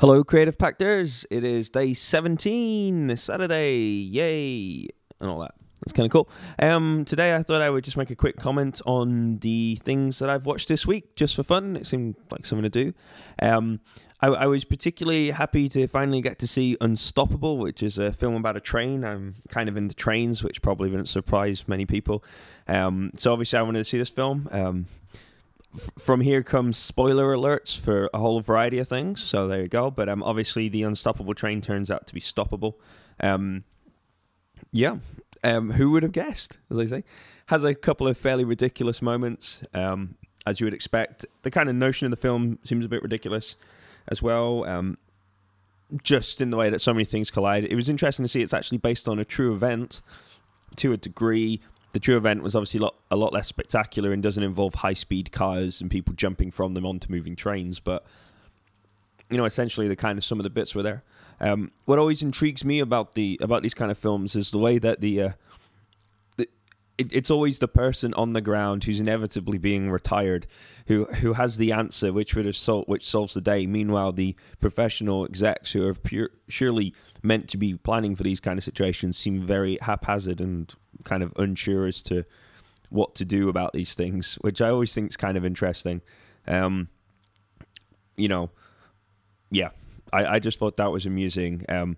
Hello, Creative Pactors. It is day 17, Saturday. Yay. And all that. That's kind of cool. Um, today, I thought I would just make a quick comment on the things that I've watched this week, just for fun. It seemed like something to do. Um, I, I, was particularly happy to finally get to see Unstoppable, which is a film about a train. I'm kind of into trains, which probably wouldn't surprise many people. Um, so obviously, I wanted to see this film. From here comes spoiler alerts for a whole variety of things. So there you go. But um, obviously, the unstoppable train turns out to be stoppable. Um, yeah. Um, who would have guessed? As I say, has a couple of fairly ridiculous moments, um, as you would expect. The kind of notion of the film seems a bit ridiculous as well. Um, just in the way that so many things collide. It was interesting to see it's actually based on a true event to a degree the true event was obviously a lot, a lot less spectacular and doesn't involve high speed cars and people jumping from them onto moving trains. But you know, essentially, the kind of some of the bits were there. Um, what always intrigues me about the about these kind of films is the way that the, uh, it, it's always the person on the ground who's inevitably being retired, who who has the answer, which would have sol- which solves the day. Meanwhile, the professional execs who are pure, surely meant to be planning for these kind of situations seem very haphazard and kind of unsure as to what to do about these things, which I always think is kind of interesting. Um, you know, yeah, I, I just thought that was amusing. Um,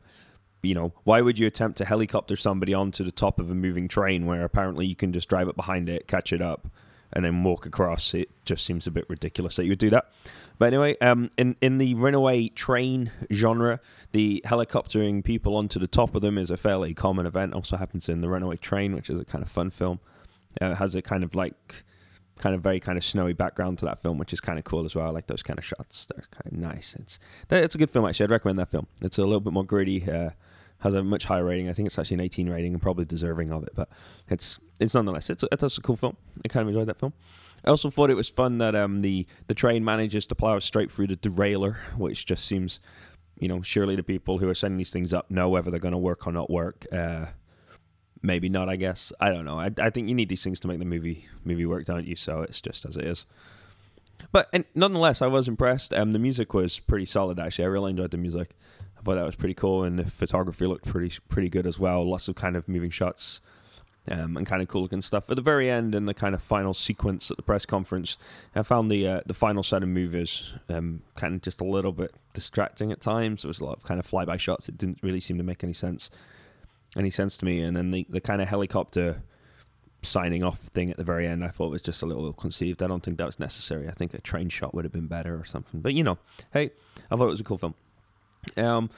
you know, why would you attempt to helicopter somebody onto the top of a moving train where apparently you can just drive it behind it, catch it up, and then walk across? It just seems a bit ridiculous that you would do that. But anyway, um, in in the runaway train genre, the helicoptering people onto the top of them is a fairly common event. Also happens in the Runaway Train, which is a kind of fun film. Uh, it has a kind of like, kind of very kind of snowy background to that film, which is kind of cool as well. I like those kind of shots; they're kind of nice. It's it's a good film actually. I'd recommend that film. It's a little bit more gritty. Uh, has a much higher rating. I think it's actually an 18 rating and probably deserving of it. But it's it's nonetheless it's it's a cool film. I kind of enjoyed that film. I also thought it was fun that um, the the train manages to plow straight through the derailer, which just seems, you know, surely the people who are setting these things up know whether they're going to work or not work. Uh, maybe not. I guess I don't know. I, I think you need these things to make the movie movie work, don't you? So it's just as it is. But and nonetheless, I was impressed. Um, the music was pretty solid. Actually, I really enjoyed the music. I thought that was pretty cool, and the photography looked pretty pretty good as well. Lots of kind of moving shots um, and kind of cool looking stuff. At the very end, in the kind of final sequence at the press conference, I found the uh, the final set of movies um, kind of just a little bit distracting at times. There was a lot of kind of flyby shots. It didn't really seem to make any sense, any sense to me. And then the, the kind of helicopter signing off thing at the very end, I thought was just a little conceived. I don't think that was necessary. I think a train shot would have been better or something. But you know, hey, I thought it was a cool film. Um,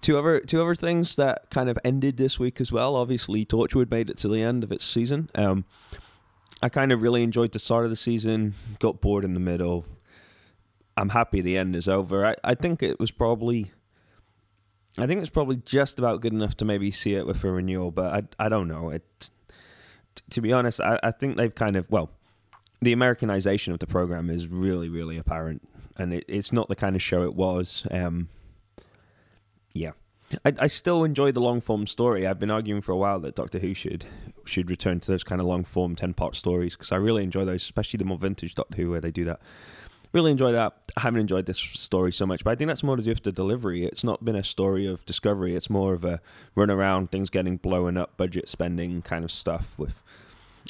Two other two other things that kind of ended this week as well. Obviously, Torchwood made it to the end of its season. Um, I kind of really enjoyed the start of the season. Got bored in the middle. I'm happy the end is over. I, I think it was probably, I think it's probably just about good enough to maybe see it with a renewal. But I I don't know. It to be honest, I, I think they've kind of well, the Americanization of the program is really really apparent, and it, it's not the kind of show it was. Um, yeah. I, I still enjoy the long form story. I've been arguing for a while that Doctor Who should should return to those kind of long form ten part stories because I really enjoy those, especially the more vintage Doctor Who where they do that. Really enjoy that. I haven't enjoyed this story so much, but I think that's more to do with the delivery. It's not been a story of discovery. It's more of a run around, things getting blown up, budget spending kind of stuff with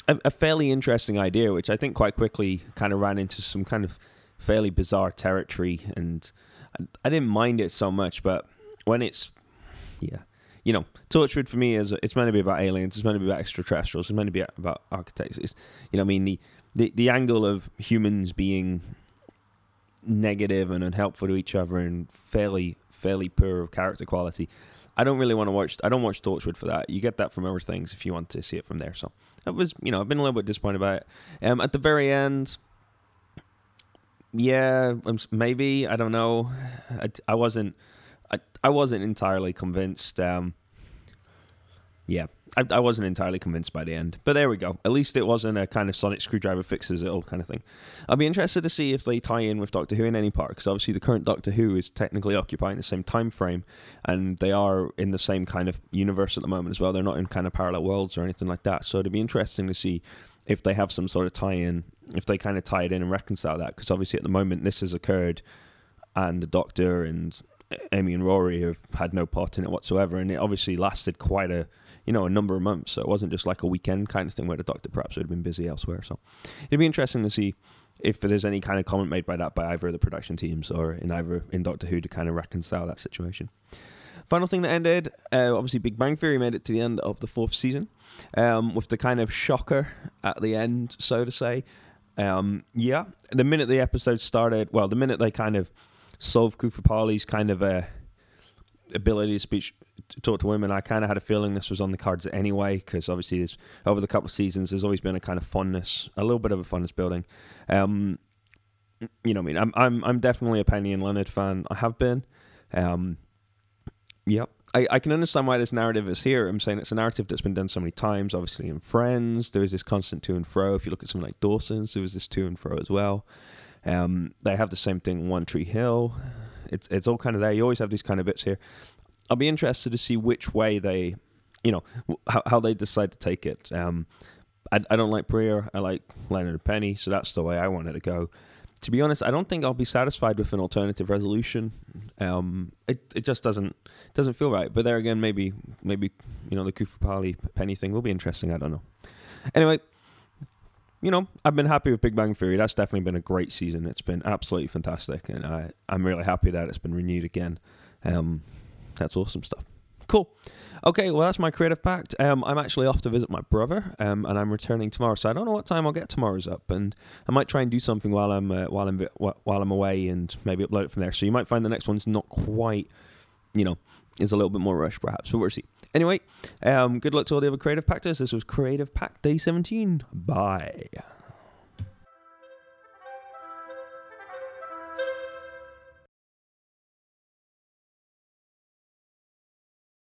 a, a fairly interesting idea, which I think quite quickly kind of ran into some kind of fairly bizarre territory, and I, I didn't mind it so much, but when it's yeah. you know torchwood for me is it's meant to be about aliens it's meant to be about extraterrestrials it's meant to be about architects. It's you know i mean the the, the angle of humans being negative and unhelpful to each other and fairly fairly poor of character quality i don't really want to watch i don't watch torchwood for that. You get that from other things if you want to see it from there so. It was you know i've been a little bit disappointed about it. Um at the very end yeah maybe i don't know. I, I wasn't I, I wasn't entirely convinced. Um, yeah, I, I wasn't entirely convinced by the end, but there we go. At least it wasn't a kind of sonic screwdriver fixes it all kind of thing. I'll be interested to see if they tie in with Doctor Who in any part, because obviously the current Doctor Who is technically occupying the same time frame, and they are in the same kind of universe at the moment as well. They're not in kind of parallel worlds or anything like that. So it'd be interesting to see if they have some sort of tie-in, if they kind of tie it in and reconcile that, because obviously at the moment this has occurred, and the Doctor and Amy and Rory have had no part in it whatsoever, and it obviously lasted quite a you know a number of months. So it wasn't just like a weekend kind of thing where the Doctor perhaps would have been busy elsewhere. So it'd be interesting to see if there's any kind of comment made by that by either of the production teams or in either in Doctor Who to kind of reconcile that situation. Final thing that ended, uh, obviously, Big Bang Theory made it to the end of the fourth season, um, with the kind of shocker at the end, so to say. Um, yeah, the minute the episode started, well, the minute they kind of solved Koothrappali's kind of uh, ability to speak, to talk to women, I kind of had a feeling this was on the cards anyway, because obviously, there's, over the couple of seasons, there's always been a kind of fondness, a little bit of a fondness building. Um, you know, I mean, I'm I'm I'm definitely a Penny and Leonard fan. I have been. Um, Yep. I, I can understand why this narrative is here. I'm saying it's a narrative that's been done so many times. Obviously, in Friends, there was this constant to and fro. If you look at something like Dawson's, there was this to and fro as well. Um, they have the same thing. One Tree Hill. It's it's all kind of there. You always have these kind of bits here. I'll be interested to see which way they, you know, how, how they decide to take it. Um, I, I don't like Priya. I like Leonard Penny, so that's the way I wanted to go to be honest, I don't think I'll be satisfied with an alternative resolution. Um, it it just doesn't doesn't feel right. But there again, maybe maybe you know the Koothrappali Penny thing will be interesting. I don't know. Anyway, you know I've been happy with Big Bang Theory. That's definitely been a great season. It's been absolutely fantastic, and I I'm really happy that it's been renewed again. Um, that's awesome stuff. Cool. Okay, well, that's my creative pact. Um, I'm actually off to visit my brother, um, and I'm returning tomorrow. So I don't know what time I'll get tomorrow's up, and I might try and do something while I'm uh, while I'm while I'm away, and maybe upload it from there. So you might find the next one's not quite, you know, is a little bit more rushed perhaps, but we'll see. Anyway, um, good luck to all the other creative pactors. This was Creative Pact Day 17. Bye.